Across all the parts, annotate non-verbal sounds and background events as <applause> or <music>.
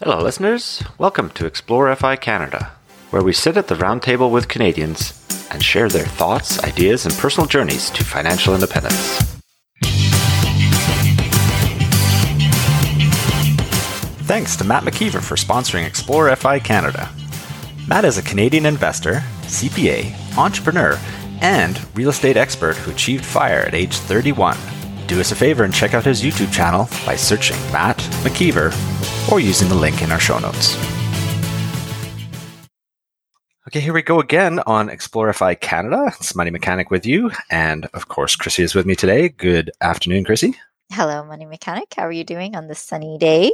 Hello, listeners. Welcome to Explore FI Canada, where we sit at the round table with Canadians and share their thoughts, ideas, and personal journeys to financial independence. Thanks to Matt McKeever for sponsoring Explore FI Canada. Matt is a Canadian investor, CPA, entrepreneur, and real estate expert who achieved FIRE at age 31. Do us a favor and check out his YouTube channel by searching Matt McKeever or using the link in our show notes. Okay, here we go again on Explore FI Canada. It's Money Mechanic with you. And of course, Chrissy is with me today. Good afternoon, Chrissy. Hello, Money Mechanic. How are you doing on this sunny day?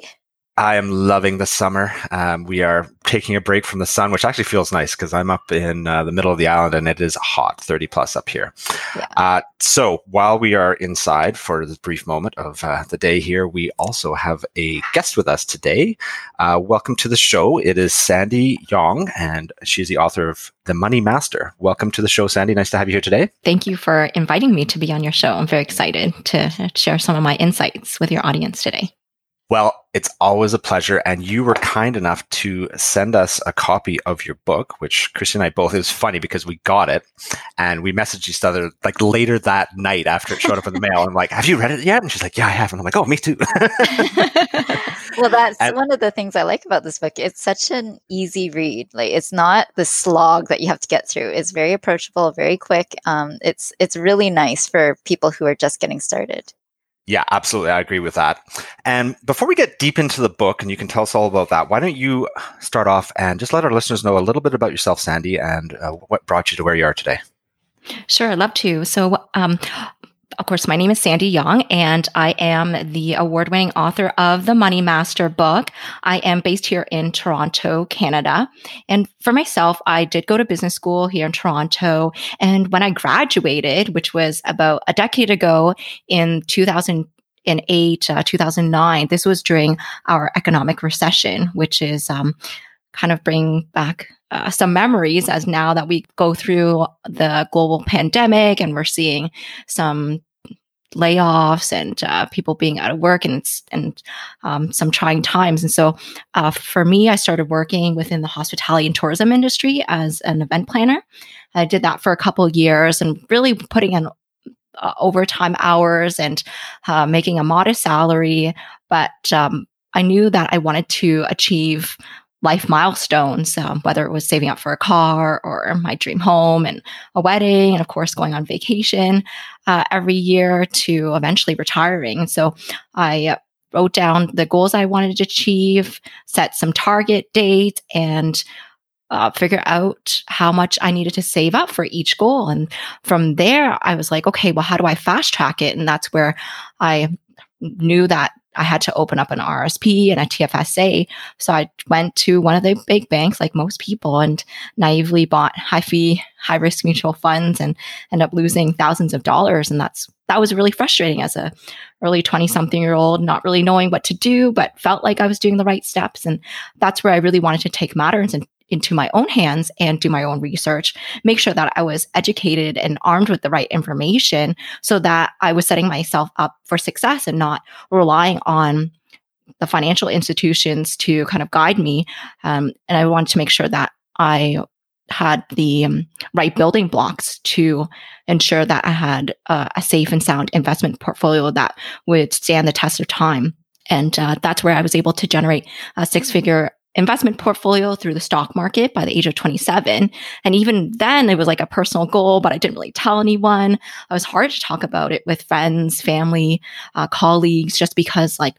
I am loving the summer. Um, we are taking a break from the sun, which actually feels nice because I'm up in uh, the middle of the island and it is hot, 30 plus up here. Yeah. Uh, so while we are inside for this brief moment of uh, the day here, we also have a guest with us today. Uh, welcome to the show. It is Sandy Yong, and she's the author of The Money Master. Welcome to the show, Sandy. Nice to have you here today. Thank you for inviting me to be on your show. I'm very excited to share some of my insights with your audience today. Well, it's always a pleasure. And you were kind enough to send us a copy of your book, which Christian and I both, it was funny because we got it and we messaged each other like later that night after it showed up in the mail. I'm like, have you read it yet? And she's like, yeah, I have. And I'm like, oh, me too. <laughs> well, that's and, one of the things I like about this book. It's such an easy read. Like it's not the slog that you have to get through. It's very approachable, very quick. Um, it's, it's really nice for people who are just getting started. Yeah, absolutely. I agree with that. And before we get deep into the book, and you can tell us all about that, why don't you start off and just let our listeners know a little bit about yourself, Sandy, and uh, what brought you to where you are today? Sure, I'd love to. So, um, of course, my name is Sandy Yong, and I am the award winning author of the Money Master book. I am based here in Toronto, Canada. And for myself, I did go to business school here in Toronto. And when I graduated, which was about a decade ago in 2008, uh, 2009, this was during our economic recession, which is um, kind of bringing back uh, some memories as now that we go through the global pandemic and we're seeing some layoffs and uh, people being out of work and and um, some trying times. And so, uh, for me, I started working within the hospitality and tourism industry as an event planner. I did that for a couple years and really putting in uh, overtime hours and uh, making a modest salary. But um, I knew that I wanted to achieve life milestones, um, whether it was saving up for a car or my dream home and a wedding, and of course, going on vacation uh, every year to eventually retiring. so I uh, wrote down the goals I wanted to achieve, set some target dates, and uh, figure out how much I needed to save up for each goal. And from there, I was like, okay, well, how do I fast track it? And that's where I knew that I had to open up an RSP and a TFSA. So I went to one of the big banks, like most people, and naively bought high fee, high risk mutual funds and end up losing thousands of dollars. And that's that was really frustrating as a early 20 something year old, not really knowing what to do, but felt like I was doing the right steps. And that's where I really wanted to take matters and into my own hands and do my own research, make sure that I was educated and armed with the right information so that I was setting myself up for success and not relying on the financial institutions to kind of guide me. Um, and I wanted to make sure that I had the um, right building blocks to ensure that I had uh, a safe and sound investment portfolio that would stand the test of time. And uh, that's where I was able to generate a six figure investment portfolio through the stock market by the age of 27. And even then, it was like a personal goal, but I didn't really tell anyone. I was hard to talk about it with friends, family, uh, colleagues, just because, like,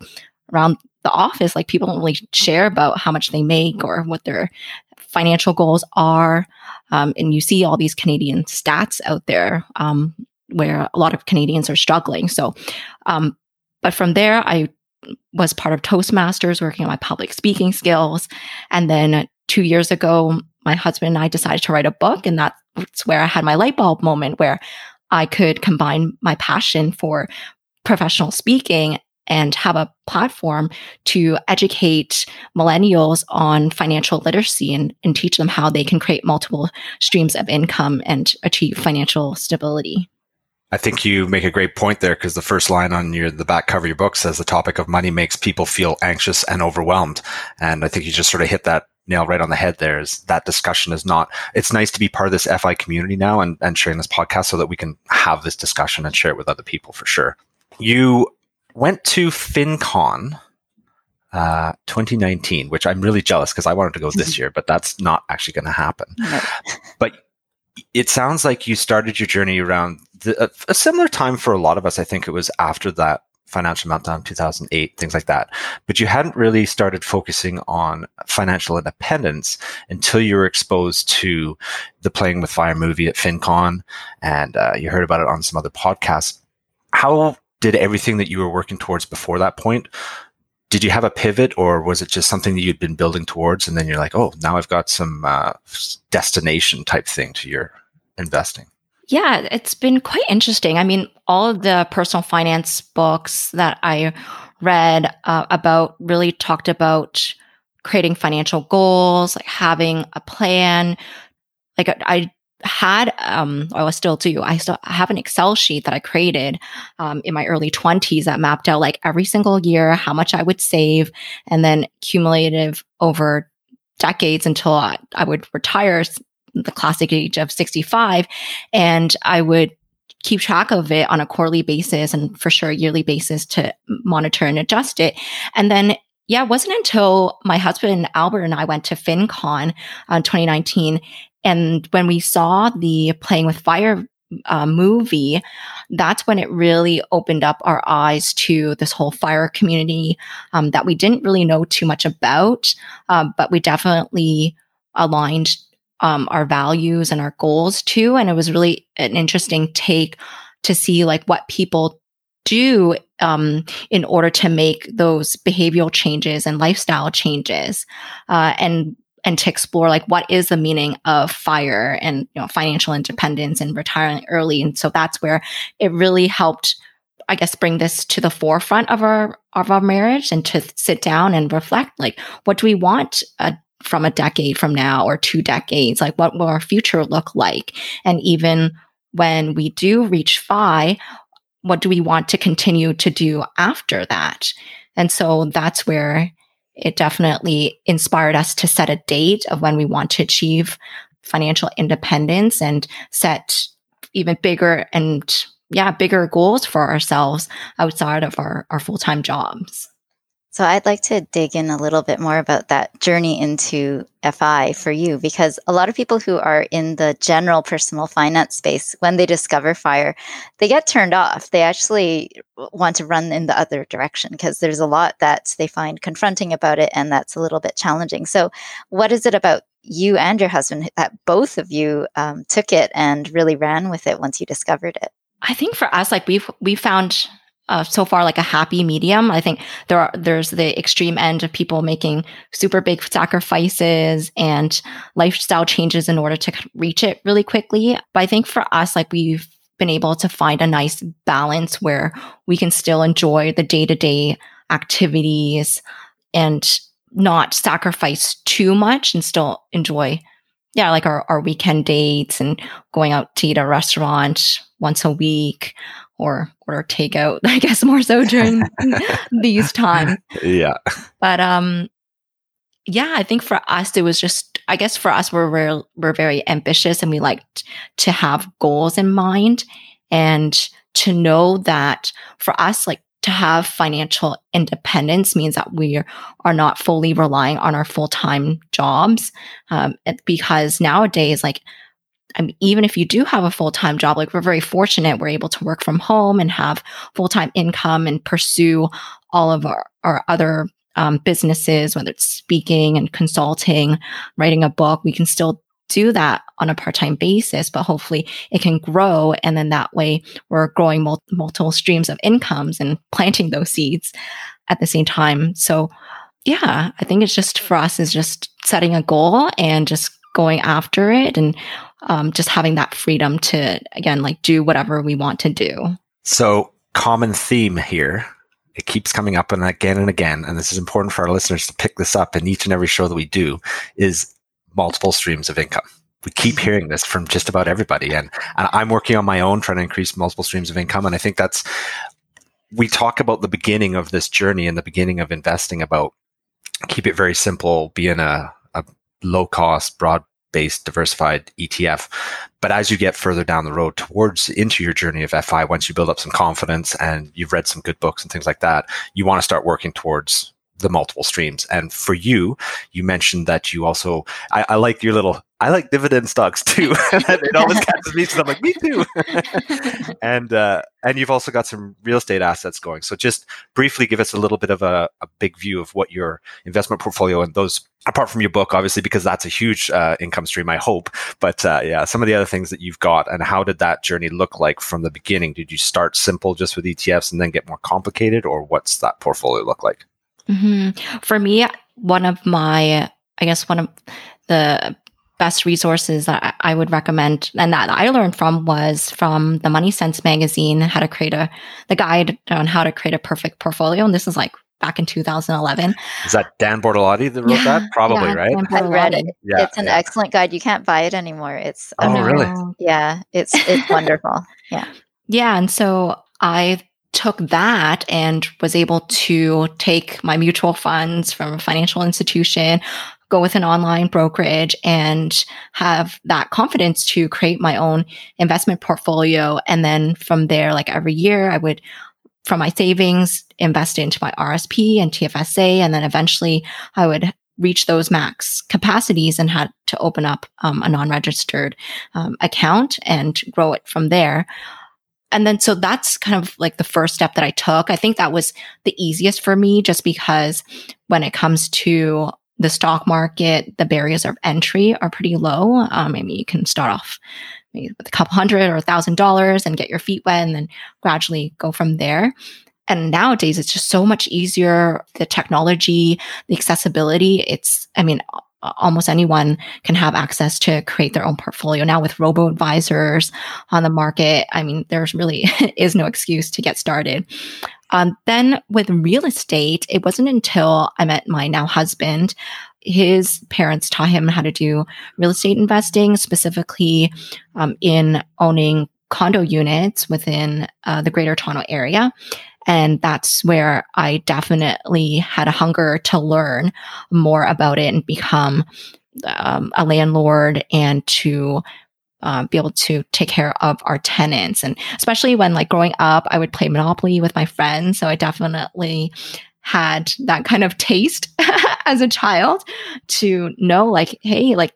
around the office, like, people don't really share about how much they make or what their financial goals are. Um, and you see all these Canadian stats out there um, where a lot of Canadians are struggling. So, um, but from there, I was part of Toastmasters, working on my public speaking skills. And then two years ago, my husband and I decided to write a book. And that's where I had my light bulb moment where I could combine my passion for professional speaking and have a platform to educate millennials on financial literacy and, and teach them how they can create multiple streams of income and achieve financial stability. I think you make a great point there because the first line on your the back cover of your book says the topic of money makes people feel anxious and overwhelmed. And I think you just sort of hit that nail right on the head there is that discussion is not it's nice to be part of this fi community now and, and sharing this podcast so that we can have this discussion and share it with other people for sure. You went to fincon uh, 2019 which i'm really jealous because i wanted to go this <laughs> year but that's not actually going to happen but it sounds like you started your journey around the, a, similar time for a lot of us i think it was after that financial meltdown 2008 things like that. But you hadn't really started focusing on financial independence until you were exposed to the playing with fire movie at fincon and uh, you heard about it on some other podcasts. How did everything that you were working towards before that point did you have a pivot or was it just something that you'd been building towards and then you're like oh now i've got some uh, destination type thing to your investing yeah, it's been quite interesting. I mean, all of the personal finance books that I read uh, about really talked about creating financial goals, like having a plan. Like I had, um, I was still do. I still have an Excel sheet that I created um, in my early twenties that mapped out like every single year how much I would save, and then cumulative over decades until I, I would retire the classic age of 65. And I would keep track of it on a quarterly basis and for sure yearly basis to monitor and adjust it. And then yeah, it wasn't until my husband Albert and I went to FinCon uh, 2019. And when we saw the Playing with Fire uh, movie, that's when it really opened up our eyes to this whole fire community um, that we didn't really know too much about, uh, but we definitely aligned um, our values and our goals too. And it was really an interesting take to see like what people do um, in order to make those behavioral changes and lifestyle changes, uh, and and to explore like what is the meaning of fire and you know financial independence and retiring early. And so that's where it really helped. I guess bring this to the forefront of our of our marriage and to sit down and reflect like what do we want a from a decade from now or two decades? Like, what will our future look like? And even when we do reach FI, what do we want to continue to do after that? And so that's where it definitely inspired us to set a date of when we want to achieve financial independence and set even bigger and yeah, bigger goals for ourselves outside of our, our full time jobs. So I'd like to dig in a little bit more about that journey into FI for you because a lot of people who are in the general personal finance space, when they discover fire, they get turned off. They actually want to run in the other direction because there's a lot that they find confronting about it and that's a little bit challenging. So, what is it about you and your husband that both of you um, took it and really ran with it once you discovered it? I think for us, like we've we found uh, so far like a happy medium. I think there are there's the extreme end of people making super big sacrifices and lifestyle changes in order to reach it really quickly. But I think for us, like we've been able to find a nice balance where we can still enjoy the day to day activities and not sacrifice too much and still enjoy yeah like our, our weekend dates and going out to eat a restaurant once a week or order takeout, <laughs> I guess more so during <laughs> these times. Yeah. But um yeah, I think for us it was just I guess for us we're we're, we're very ambitious and we like to have goals in mind and to know that for us like to have financial independence means that we are not fully relying on our full-time jobs um, because nowadays like Mean, even if you do have a full time job, like we're very fortunate, we're able to work from home and have full time income and pursue all of our, our other um, businesses, whether it's speaking and consulting, writing a book. We can still do that on a part time basis, but hopefully it can grow. And then that way we're growing mul- multiple streams of incomes and planting those seeds at the same time. So, yeah, I think it's just for us is just setting a goal and just going after it and um, just having that freedom to again like do whatever we want to do. So common theme here it keeps coming up and again and again and this is important for our listeners to pick this up in each and every show that we do is multiple streams of income. We keep hearing this from just about everybody and, and i'm working on my own trying to increase multiple streams of income and i think that's we talk about the beginning of this journey and the beginning of investing about keep it very simple, be in a, a low cost, broad based diversified ETF. But as you get further down the road towards into your journey of FI, once you build up some confidence and you've read some good books and things like that, you want to start working towards the multiple streams. And for you, you mentioned that you also, I, I like your little, I like dividend stocks too. <laughs> it always catches me because I'm like, me too. <laughs> and uh, and you've also got some real estate assets going. So just briefly give us a little bit of a, a big view of what your investment portfolio and those, apart from your book, obviously, because that's a huge uh, income stream, I hope. But uh, yeah, some of the other things that you've got and how did that journey look like from the beginning? Did you start simple just with ETFs and then get more complicated, or what's that portfolio look like? Mm-hmm. For me, one of my, I guess, one of the best resources that I would recommend and that I learned from was from the MoneySense magazine, how to create a, the guide on how to create a perfect portfolio. And this is like back in 2011. Is that Dan Bortolotti that wrote yeah, that? Probably, yeah, right? I read it. Yeah, it's an excellent guide. You can't buy it anymore. It's oh, really? Yeah, it's it's <laughs> wonderful. Yeah. Yeah, and so I took that and was able to take my mutual funds from a financial institution, go with an online brokerage and have that confidence to create my own investment portfolio. And then from there, like every year, I would, from my savings, invest into my RSP and TFSA. And then eventually I would reach those max capacities and had to open up um, a non-registered um, account and grow it from there and then so that's kind of like the first step that I took. I think that was the easiest for me just because when it comes to the stock market, the barriers of entry are pretty low. Um, maybe you can start off with a couple hundred or a thousand dollars and get your feet wet and then gradually go from there. And nowadays it's just so much easier. The technology, the accessibility, it's, I mean, almost anyone can have access to create their own portfolio now with robo advisors on the market. I mean, there's really <laughs> is no excuse to get started. Um, then with real estate, it wasn't until I met my now husband. His parents taught him how to do real estate investing, specifically um, in owning condo units within uh, the Greater Toronto area. And that's where I definitely had a hunger to learn more about it and become um, a landlord and to uh, be able to take care of our tenants. And especially when, like, growing up, I would play Monopoly with my friends. So I definitely had that kind of taste <laughs> as a child to know, like, hey, like,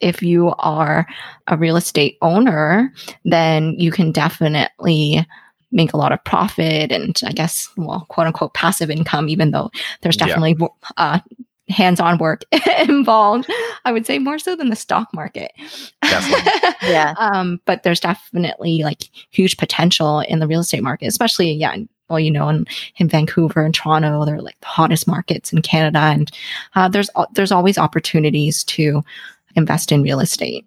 if you are a real estate owner, then you can definitely make a lot of profit and I guess, well, quote unquote, passive income, even though there's definitely yeah. uh, hands-on work <laughs> involved. I would say more so than the stock market. <laughs> yeah. Um, but there's definitely like huge potential in the real estate market, especially yeah. Well, you know, in, in Vancouver and Toronto, they're like the hottest markets in Canada, and uh, there's there's always opportunities to invest in real estate.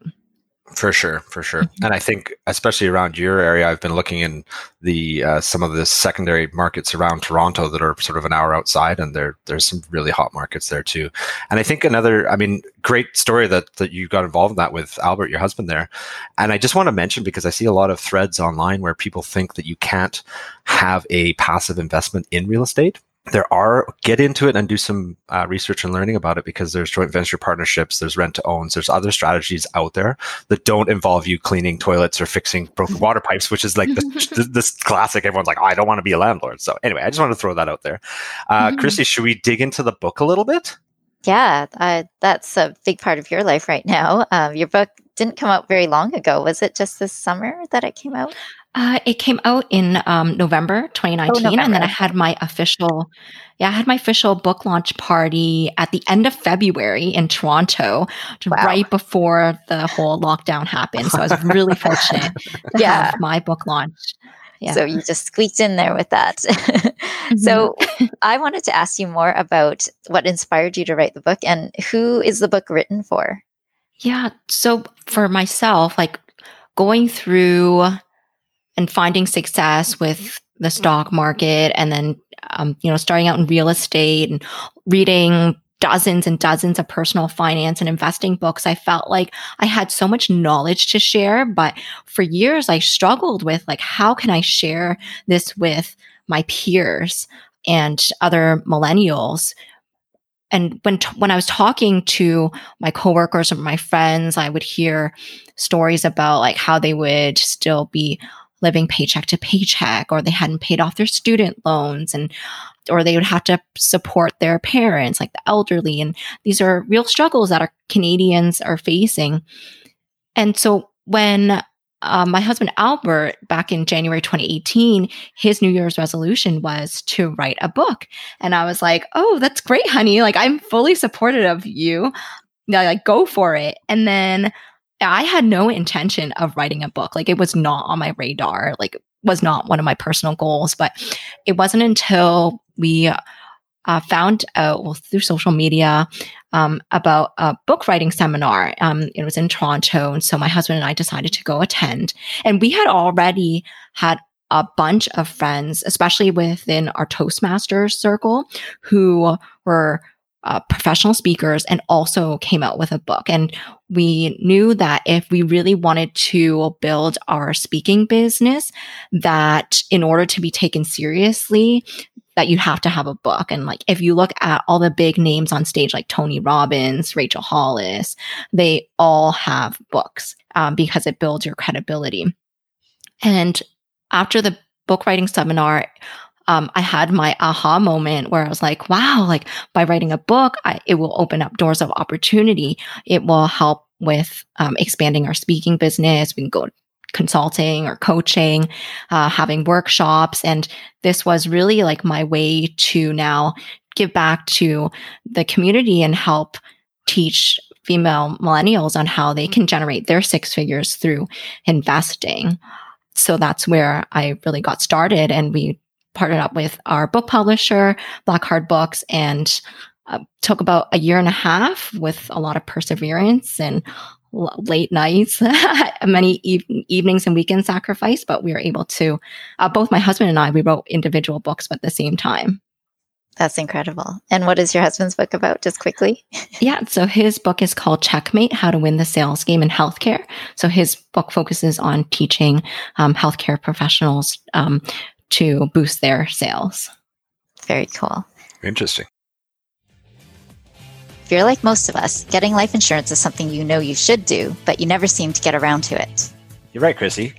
For sure, for sure, mm-hmm. and I think especially around your area, I've been looking in the uh, some of the secondary markets around Toronto that are sort of an hour outside, and there there's some really hot markets there too. And I think another, I mean, great story that that you got involved in that with Albert, your husband there. And I just want to mention because I see a lot of threads online where people think that you can't have a passive investment in real estate there are get into it and do some uh, research and learning about it because there's joint venture partnerships there's rent to owns there's other strategies out there that don't involve you cleaning toilets or fixing broken water pipes which is like this, <laughs> this classic everyone's like oh, i don't want to be a landlord. So anyway i just want to throw that out there. Uh, mm-hmm. Chrissy should we dig into the book a little bit? Yeah uh, that's a big part of your life right now. Um, your book didn't come out very long ago. Was it just this summer that it came out uh, it came out in um, November 2019, oh, November. and then I had my official, yeah, I had my official book launch party at the end of February in Toronto, wow. right before the whole lockdown happened. So I was really <laughs> fortunate to yeah. have my book launch. Yeah. So you just squeaked in there with that. <laughs> mm-hmm. So I wanted to ask you more about what inspired you to write the book and who is the book written for? Yeah. So for myself, like going through and finding success with the stock market and then um, you know starting out in real estate and reading dozens and dozens of personal finance and investing books i felt like i had so much knowledge to share but for years i struggled with like how can i share this with my peers and other millennials? And when t- when I was talking to my coworkers or my friends, I would hear stories about like how they would still be living paycheck to paycheck or they hadn't paid off their student loans and or they would have to support their parents like the elderly and these are real struggles that our Canadians are facing. And so when uh, my husband Albert, back in January 2018, his New Year's resolution was to write a book. And I was like, oh, that's great, honey. Like, I'm fully supportive of you. Yeah, like, go for it. And then I had no intention of writing a book. Like, it was not on my radar. Like, was not one of my personal goals. But it wasn't until we uh, found out well, through social media um, about a book writing seminar. Um, it was in Toronto. And so my husband and I decided to go attend. And we had already had a bunch of friends, especially within our Toastmasters circle, who were uh, professional speakers and also came out with a book. And we knew that if we really wanted to build our speaking business, that in order to be taken seriously, that you have to have a book. And like, if you look at all the big names on stage, like Tony Robbins, Rachel Hollis, they all have books um, because it builds your credibility. And after the book writing seminar, um, I had my aha moment where I was like, wow, like by writing a book, I, it will open up doors of opportunity. It will help with um, expanding our speaking business. We can go consulting or coaching, uh, having workshops. And this was really like my way to now give back to the community and help teach female millennials on how they can generate their six figures through investing. So that's where I really got started. And we partnered up with our book publisher, Blackheart Books, and uh, took about a year and a half with a lot of perseverance and late nights, <laughs> many e- evenings and weekend sacrifice, but we were able to, uh, both my husband and I, we wrote individual books at the same time. That's incredible. And what is your husband's book about, just quickly? <laughs> yeah. So his book is called Checkmate How to Win the Sales Game in Healthcare. So his book focuses on teaching um, healthcare professionals um, to boost their sales. Very cool. Interesting. If you're like most of us, getting life insurance is something you know you should do, but you never seem to get around to it. You're right, Chrissy.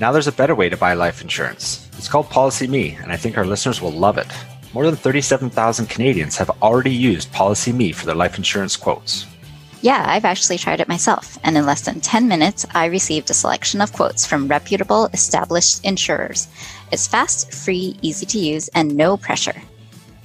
Now there's a better way to buy life insurance. It's called PolicyMe, and I think our listeners will love it. More than 37,000 Canadians have already used PolicyMe for their life insurance quotes. Yeah, I've actually tried it myself, and in less than 10 minutes, I received a selection of quotes from reputable, established insurers. It's fast, free, easy to use, and no pressure.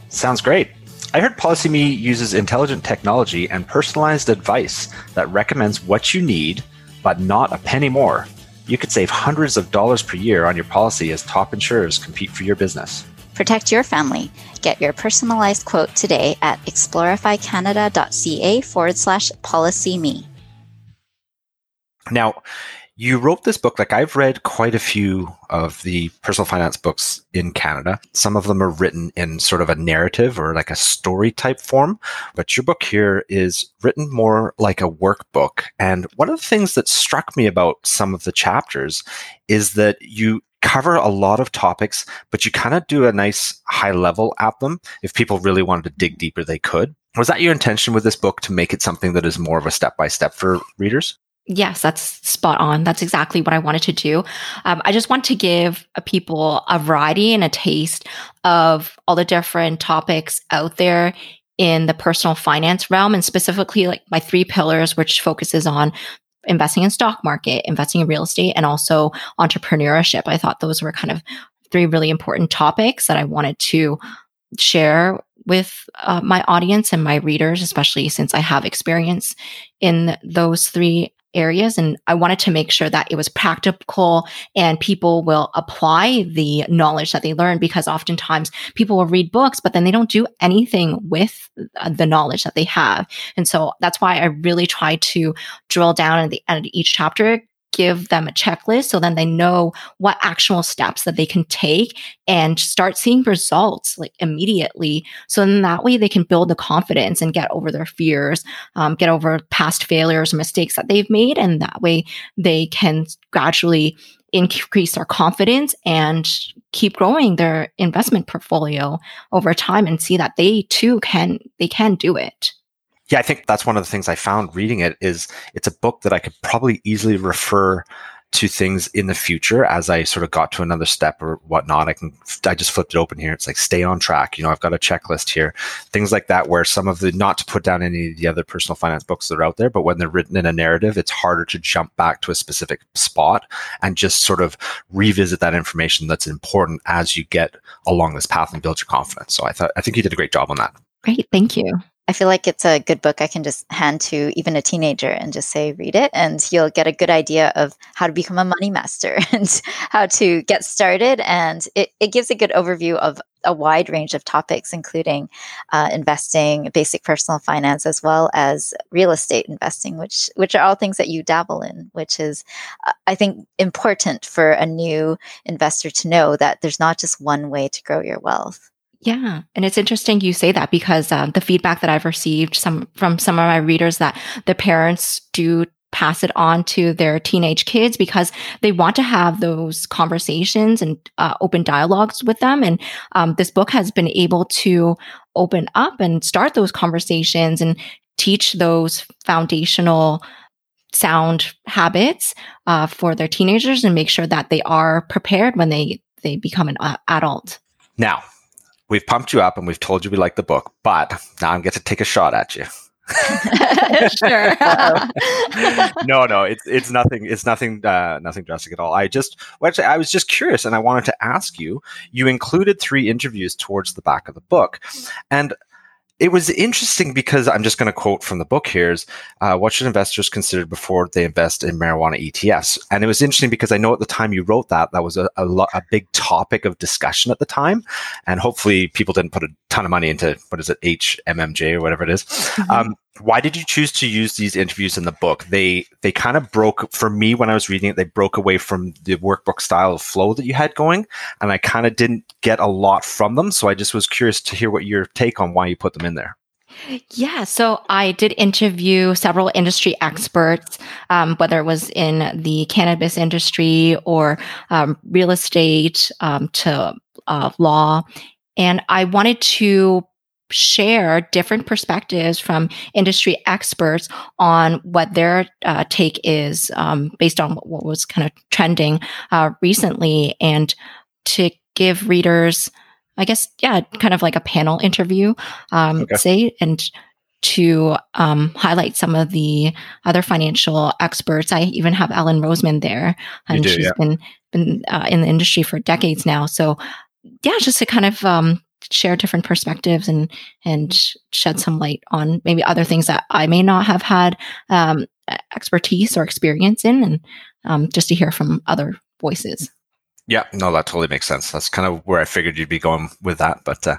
Sounds great. I heard PolicyMe uses intelligent technology and personalized advice that recommends what you need, but not a penny more. You could save hundreds of dollars per year on your policy as top insurers compete for your business. Protect your family. Get your personalized quote today at explorifycanada.ca forward slash policy me. Now, you wrote this book like i've read quite a few of the personal finance books in canada some of them are written in sort of a narrative or like a story type form but your book here is written more like a workbook and one of the things that struck me about some of the chapters is that you cover a lot of topics but you kind of do a nice high level at them if people really wanted to dig deeper they could was that your intention with this book to make it something that is more of a step by step for readers Yes, that's spot on. That's exactly what I wanted to do. Um, I just want to give people a variety and a taste of all the different topics out there in the personal finance realm, and specifically like my three pillars, which focuses on investing in stock market, investing in real estate, and also entrepreneurship. I thought those were kind of three really important topics that I wanted to share with uh, my audience and my readers, especially since I have experience in those three areas and I wanted to make sure that it was practical and people will apply the knowledge that they learn because oftentimes people will read books but then they don't do anything with the knowledge that they have. And so that's why I really try to drill down at the end of each chapter give them a checklist so then they know what actual steps that they can take and start seeing results like immediately. So then that way they can build the confidence and get over their fears um, get over past failures mistakes that they've made and that way they can gradually increase their confidence and keep growing their investment portfolio over time and see that they too can they can do it yeah i think that's one of the things i found reading it is it's a book that i could probably easily refer to things in the future as I sort of got to another step or whatnot. I can, I just flipped it open here. It's like stay on track. You know, I've got a checklist here, things like that, where some of the, not to put down any of the other personal finance books that are out there, but when they're written in a narrative, it's harder to jump back to a specific spot and just sort of revisit that information that's important as you get along this path and build your confidence. So I thought, I think you did a great job on that. Great. Thank you. I feel like it's a good book I can just hand to even a teenager and just say, read it, and you'll get a good idea of how to become a money master <laughs> and how to get started. And it, it gives a good overview of a wide range of topics, including uh, investing, basic personal finance, as well as real estate investing, which which are all things that you dabble in. Which is, uh, I think, important for a new investor to know that there's not just one way to grow your wealth. Yeah, and it's interesting you say that because uh, the feedback that I've received some from some of my readers that the parents do pass it on to their teenage kids because they want to have those conversations and uh, open dialogues with them. And um, this book has been able to open up and start those conversations and teach those foundational sound habits uh, for their teenagers and make sure that they are prepared when they they become an uh, adult. Now, we've pumped you up and we've told you we like the book, but now I'm going to take a shot at you. <laughs> sure. <laughs> no, no, it's it's nothing. It's nothing. Uh, nothing drastic at all. I just, well, actually, I was just curious, and I wanted to ask you. You included three interviews towards the back of the book, and it was interesting because I'm just going to quote from the book here is uh, what should investors consider before they invest in marijuana ETFs? And it was interesting because I know at the time you wrote that, that was a, a, lo- a big topic of discussion at the time. And hopefully people didn't put a ton of money into what is it, HMMJ or whatever it is. Mm-hmm. Um, why did you choose to use these interviews in the book? They they kind of broke for me when I was reading it. They broke away from the workbook style of flow that you had going, and I kind of didn't get a lot from them. So I just was curious to hear what your take on why you put them in there. Yeah, so I did interview several industry experts, um, whether it was in the cannabis industry or um, real estate um, to uh, law. And I wanted to share different perspectives from industry experts on what their uh, take is um, based on what was kind of trending uh, recently and to give readers i guess yeah kind of like a panel interview um, okay. say and to um, highlight some of the other financial experts i even have ellen roseman there and do, she's yeah. been been uh, in the industry for decades now so yeah just to kind of um, share different perspectives and and shed some light on maybe other things that I may not have had um, expertise or experience in, and um, just to hear from other voices. Yeah, no, that totally makes sense. That's kind of where I figured you'd be going with that. But uh,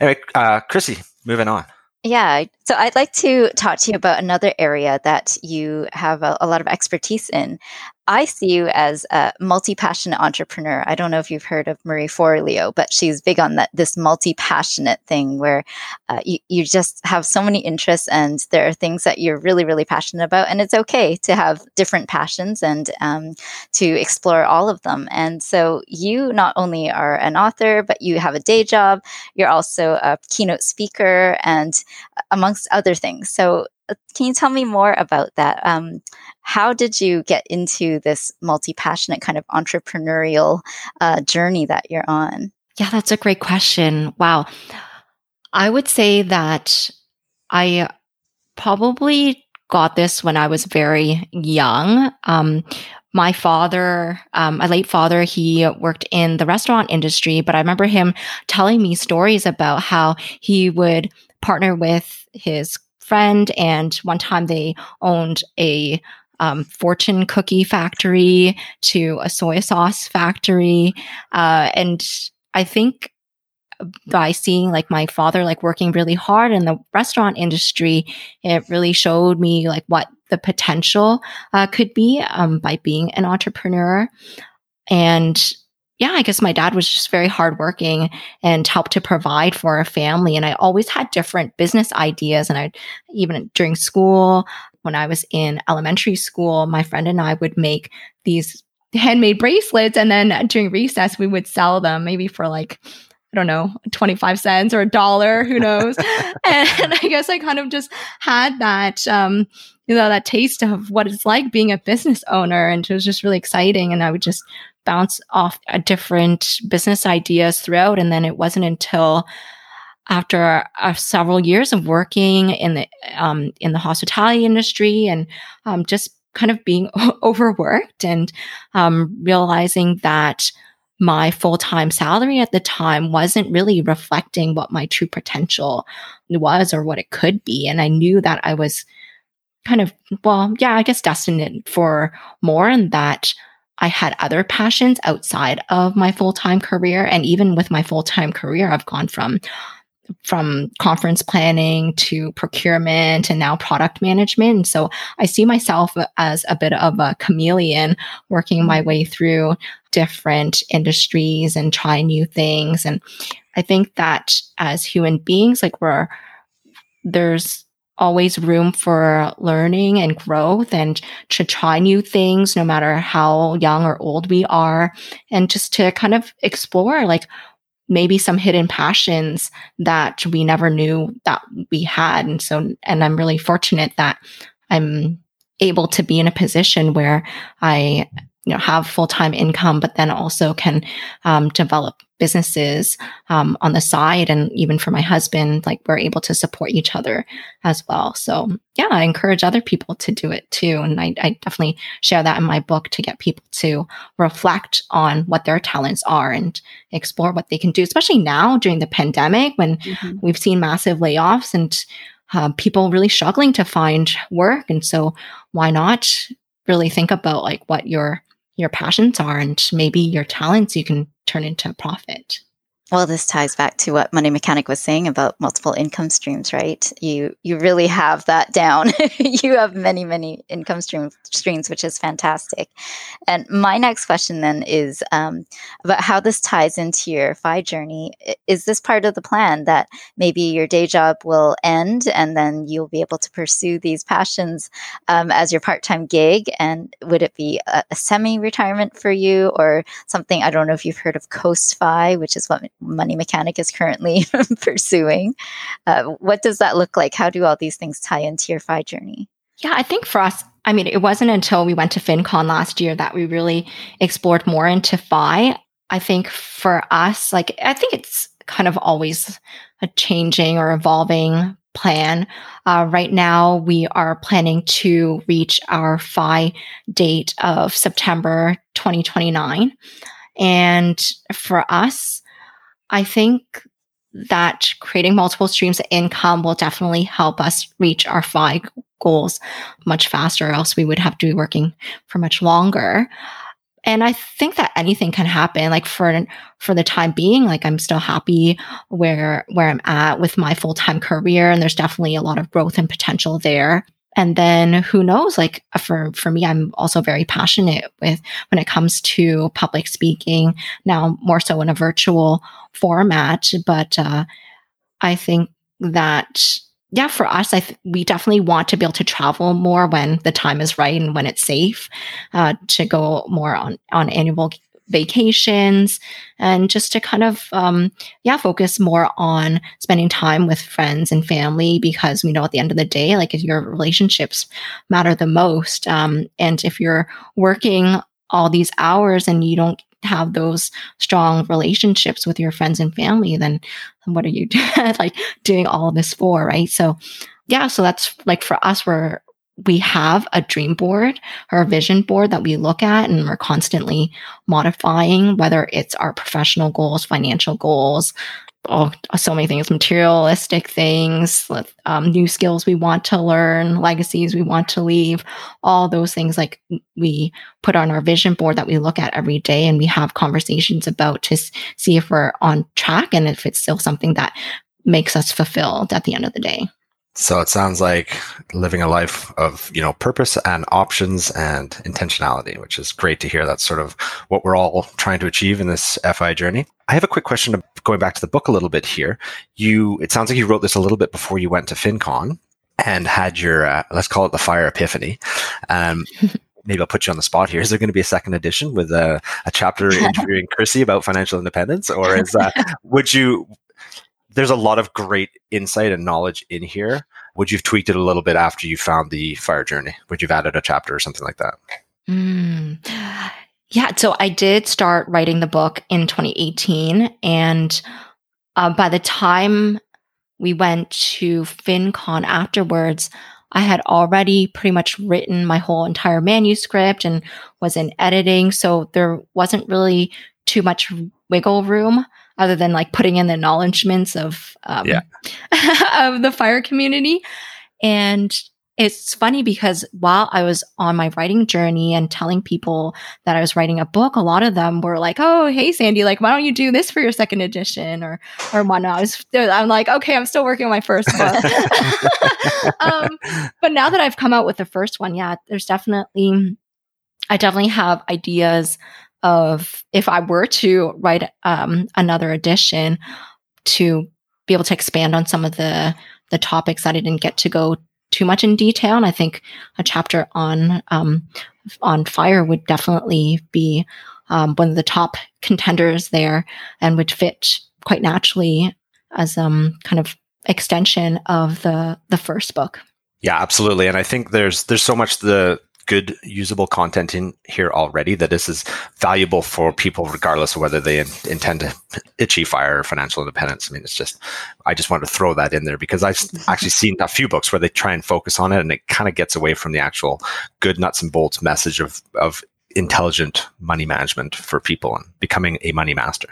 anyway, uh, Chrissy, moving on. Yeah. So I'd like to talk to you about another area that you have a, a lot of expertise in. I see you as a multi-passionate entrepreneur. I don't know if you've heard of Marie Forleo, but she's big on that this multi-passionate thing where uh, you, you just have so many interests and there are things that you're really, really passionate about. And it's okay to have different passions and um, to explore all of them. And so you not only are an author, but you have a day job. You're also a keynote speaker and amongst other things. So uh, can you tell me more about that? Um, how did you get into this multi passionate kind of entrepreneurial uh, journey that you're on? Yeah, that's a great question. Wow. I would say that I probably got this when I was very young. Um, my father, um, my late father, he worked in the restaurant industry, but I remember him telling me stories about how he would partner with his friend, and one time they owned a um, fortune cookie factory to a soy sauce factory, uh, and I think by seeing like my father like working really hard in the restaurant industry it really showed me like what the potential uh, could be um, by being an entrepreneur. And yeah, I guess my dad was just very hardworking and helped to provide for a family. And I always had different business ideas. And I, even during school, when I was in elementary school, my friend and I would make these handmade bracelets. And then during recess, we would sell them maybe for like, I don't know, 25 cents or a dollar, who <laughs> knows? and I guess I kind of just had that, um, you know, that taste of what it's like being a business owner. And it was just really exciting. And I would just bounce off different business ideas throughout. And then it wasn't until after uh, several years of working in the um, in the hospitality industry and um, just kind of being <laughs> overworked and um, realizing that my full time salary at the time wasn't really reflecting what my true potential was or what it could be. And I knew that I was kind of, well, yeah, I guess destined for more and that I had other passions outside of my full time career. And even with my full time career, I've gone from from conference planning to procurement and now product management. So I see myself as a bit of a chameleon working my way through different industries and trying new things. And I think that as human beings, like we're, there's always room for learning and growth and to try new things no matter how young or old we are and just to kind of explore like maybe some hidden passions that we never knew that we had. And so, and I'm really fortunate that I'm able to be in a position where I, you know, have full time income, but then also can um, develop businesses um, on the side and even for my husband like we're able to support each other as well so yeah i encourage other people to do it too and I, I, definitely share that in my book to get people to reflect on what their talents are and explore what they can do especially now during the pandemic when mm-hmm. we've seen massive layoffs and uh, people really struggling to find work and so why not really think about like what your your passions are and maybe your talents you can turn into a profit. Well, this ties back to what Money Mechanic was saying about multiple income streams, right? You you really have that down. <laughs> you have many many income stream, streams, which is fantastic. And my next question then is um, about how this ties into your FI journey. Is this part of the plan that maybe your day job will end and then you'll be able to pursue these passions um, as your part time gig? And would it be a, a semi retirement for you or something? I don't know if you've heard of Coast FI, which is what Money Mechanic is currently <laughs> pursuing. Uh, what does that look like? How do all these things tie into your FI journey? Yeah, I think for us, I mean, it wasn't until we went to FinCon last year that we really explored more into FI. I think for us, like, I think it's kind of always a changing or evolving plan. Uh, right now, we are planning to reach our FI date of September 2029. And for us, I think that creating multiple streams of income will definitely help us reach our FI goals much faster, else we would have to be working for much longer. And I think that anything can happen. Like for for the time being, like I'm still happy where where I'm at with my full time career, and there's definitely a lot of growth and potential there and then who knows like for for me i'm also very passionate with when it comes to public speaking now more so in a virtual format. But uh, i think that yeah for us i th- we definitely want to be able to travel more when the time is right and when it's safe uh, to go more on on annual vacations and just to kind of um, yeah focus more on spending time with friends and family because we know at the end of the day like if your relationships matter the most um, and if you're working all these hours and you don't have those strong relationships with your friends and family then what are you <laughs> like doing all this for right? So yeah so that's like for us we're we have a dream board or a vision board that we look at and we're constantly modifying, whether it's our professional goals, financial goals, oh, so many things, materialistic things, um, new skills we want to learn, legacies we want to leave, all those things like we put on our vision board that we look at every day and we have conversations about to see if we're on track and if it's still something that makes us fulfilled at the end of the day. So it sounds like living a life of, you know, purpose and options and intentionality, which is great to hear. That's sort of what we're all trying to achieve in this FI journey. I have a quick question going back to the book a little bit here. You, it sounds like you wrote this a little bit before you went to FinCon and had your, uh, let's call it the fire epiphany. Um, <laughs> maybe I'll put you on the spot here. Is there going to be a second edition with a, a chapter <laughs> interviewing Chrissy about financial independence, or is that would you? There's a lot of great insight and knowledge in here. Would you've tweaked it a little bit after you found the fire journey? Would you've added a chapter or something like that? Mm. Yeah, so I did start writing the book in 2018, and uh, by the time we went to FinCon afterwards, I had already pretty much written my whole entire manuscript and was in editing. So there wasn't really too much wiggle room other than like putting in the acknowledgments of um, yeah. <laughs> of the fire community. And it's funny because while I was on my writing journey and telling people that I was writing a book, a lot of them were like, "Oh, hey Sandy, like why don't you do this for your second edition or or whatnot?" I was, I'm like, "Okay, I'm still working on my first book." <laughs> um, but now that I've come out with the first one, yeah, there's definitely, I definitely have ideas of if I were to write um, another edition to be able to expand on some of the the topics that I didn't get to go too much in detail. And I think a chapter on um, on fire would definitely be um, one of the top contenders there, and would fit quite naturally as um kind of extension of the the first book. Yeah, absolutely. And I think there's there's so much the good usable content in here already that this is valuable for people regardless of whether they in, intend to achieve fire or financial independence. I mean, it's just, I just wanted to throw that in there because I've <laughs> actually seen a few books where they try and focus on it and it kind of gets away from the actual good nuts and bolts message of, of intelligent money management for people and becoming a money master.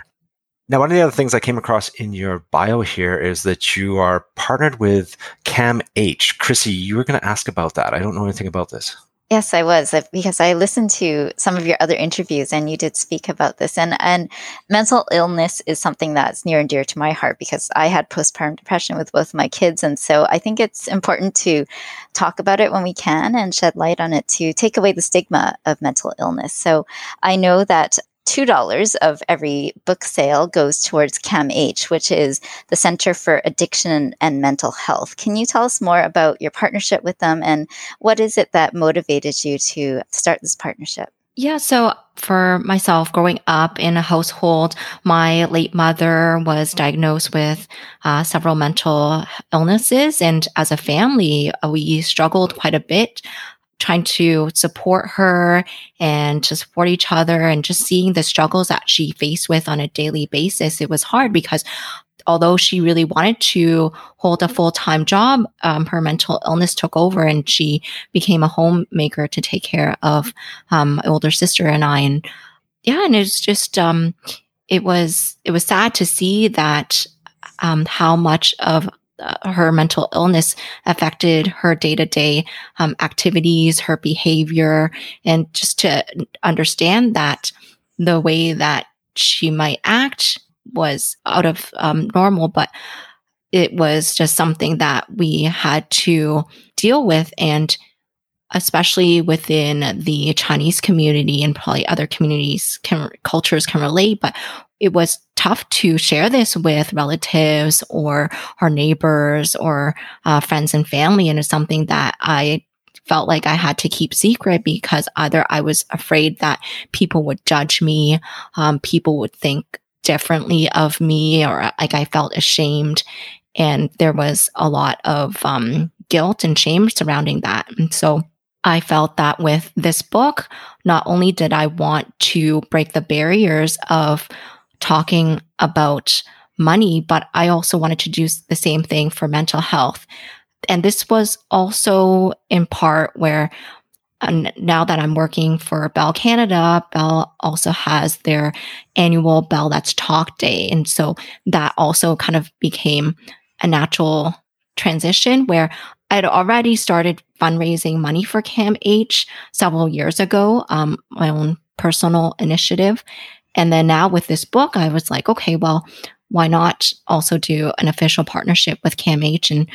Now, one of the other things I came across in your bio here is that you are partnered with CAMH. Chrissy, you were going to ask about that. I don't know anything about this. Yes, I was uh, because I listened to some of your other interviews and you did speak about this. And and mental illness is something that's near and dear to my heart because I had postpartum depression with both my kids, and so I think it's important to talk about it when we can and shed light on it to take away the stigma of mental illness. So I know that $2 of every book sale goes towards CAMH, which is the Center for Addiction and Mental Health. Can you tell us more about your partnership with them and what is it that motivated you to start this partnership? Yeah, so for myself, growing up in a household, my late mother was diagnosed with uh, several mental illnesses. And as a family, uh, we struggled quite a bit trying to support her and to support each other and just seeing the struggles that she faced with on a daily basis it was hard because although she really wanted to hold a full-time job um, her mental illness took over and she became a homemaker to take care of um, my older sister and i. And yeah and it's just um, it was it was sad to see that um, how much of uh, her mental illness affected her day to day activities, her behavior, and just to understand that the way that she might act was out of um, normal, but it was just something that we had to deal with. And especially within the Chinese community and probably other communities can cultures can relate, but it was tough to share this with relatives or our neighbors or uh, friends and family. And it's something that I felt like I had to keep secret because either I was afraid that people would judge me, um, people would think differently of me, or like I felt ashamed. And there was a lot of um, guilt and shame surrounding that. And so I felt that with this book, not only did I want to break the barriers of talking about money, but I also wanted to do the same thing for mental health. And this was also in part where and now that I'm working for Bell Canada, Bell also has their annual Bell Let's Talk Day. And so that also kind of became a natural transition where I'd already started fundraising money for CAMH several years ago, um, my own personal initiative. And then now with this book, I was like, okay, well, why not also do an official partnership with CAMH? And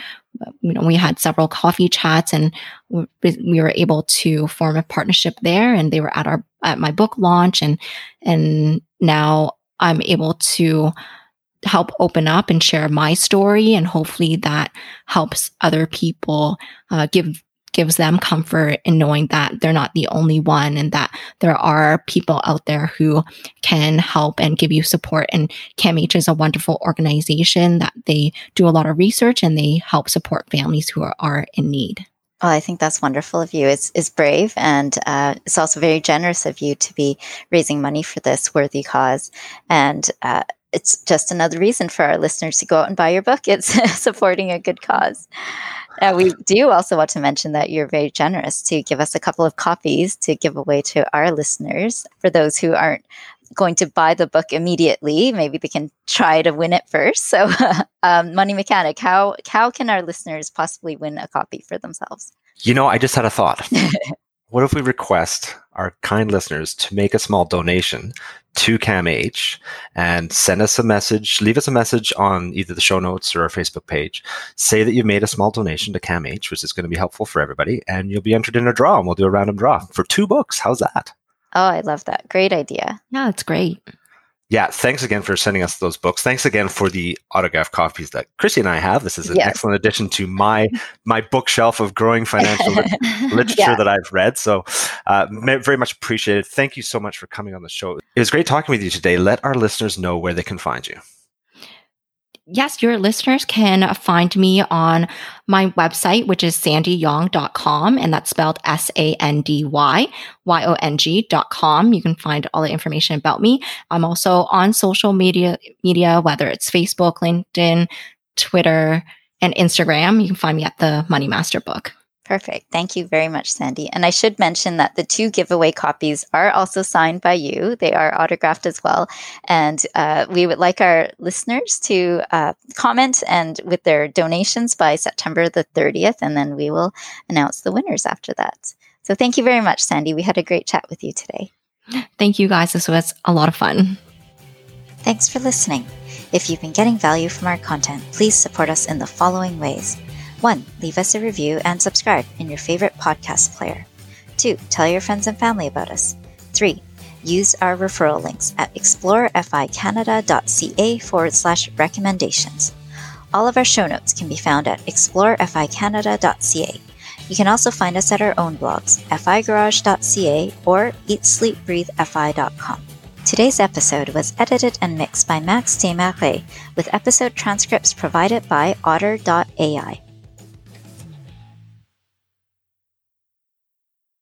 you know, we had several coffee chats, and we were able to form a partnership there. And they were at our at my book launch, and and now I'm able to help open up and share my story, and hopefully that helps other people uh, give gives them comfort in knowing that they're not the only one and that there are people out there who can help and give you support. And CAMH is a wonderful organization that they do a lot of research and they help support families who are, are in need. Oh, I think that's wonderful of you. It's, it's brave and uh, it's also very generous of you to be raising money for this worthy cause. And uh, it's just another reason for our listeners to go out and buy your book. It's <laughs> supporting a good cause. Uh, we do also want to mention that you're very generous to give us a couple of copies to give away to our listeners for those who aren't going to buy the book immediately. Maybe they can try to win it first. So, <laughs> um, Money Mechanic, how how can our listeners possibly win a copy for themselves? You know, I just had a thought. <laughs> what if we request our kind listeners to make a small donation to CAMH and send us a message, leave us a message on either the show notes or our Facebook page. Say that you've made a small donation to CAMH, which is going to be helpful for everybody, and you'll be entered in a draw, and we'll do a random draw for two books. How's that? Oh, I love that. Great idea. Yeah, it's great. Yeah, thanks again for sending us those books. Thanks again for the autograph copies that Chrissy and I have. This is an yes. excellent addition to my my bookshelf of growing financial <laughs> literature yeah. that I've read. So, uh, very much appreciated. Thank you so much for coming on the show. It was great talking with you today. Let our listeners know where they can find you yes, your listeners can find me on my website, which is sandyyong.com, and that's spelled S A N D Y Y O N G.com. You can find all the information about me. I'm also on social media, media, whether it's Facebook, LinkedIn, Twitter, and Instagram. You can find me at the Money Master Book. Perfect. Thank you very much, Sandy. And I should mention that the two giveaway copies are also signed by you. They are autographed as well. And uh, we would like our listeners to uh, comment and with their donations by September the 30th, and then we will announce the winners after that. So thank you very much, Sandy. We had a great chat with you today. <gasps> Thank you, guys. This was a lot of fun. Thanks for listening. If you've been getting value from our content, please support us in the following ways. 1. Leave us a review and subscribe in your favorite podcast player. 2. Tell your friends and family about us. 3. Use our referral links at exploreficanada.ca forward slash recommendations. All of our show notes can be found at exploreficanada.ca. You can also find us at our own blogs, figarage.ca or eatsleepbreathefi.com. Today's episode was edited and mixed by Max Desmarais, with episode transcripts provided by otter.ai.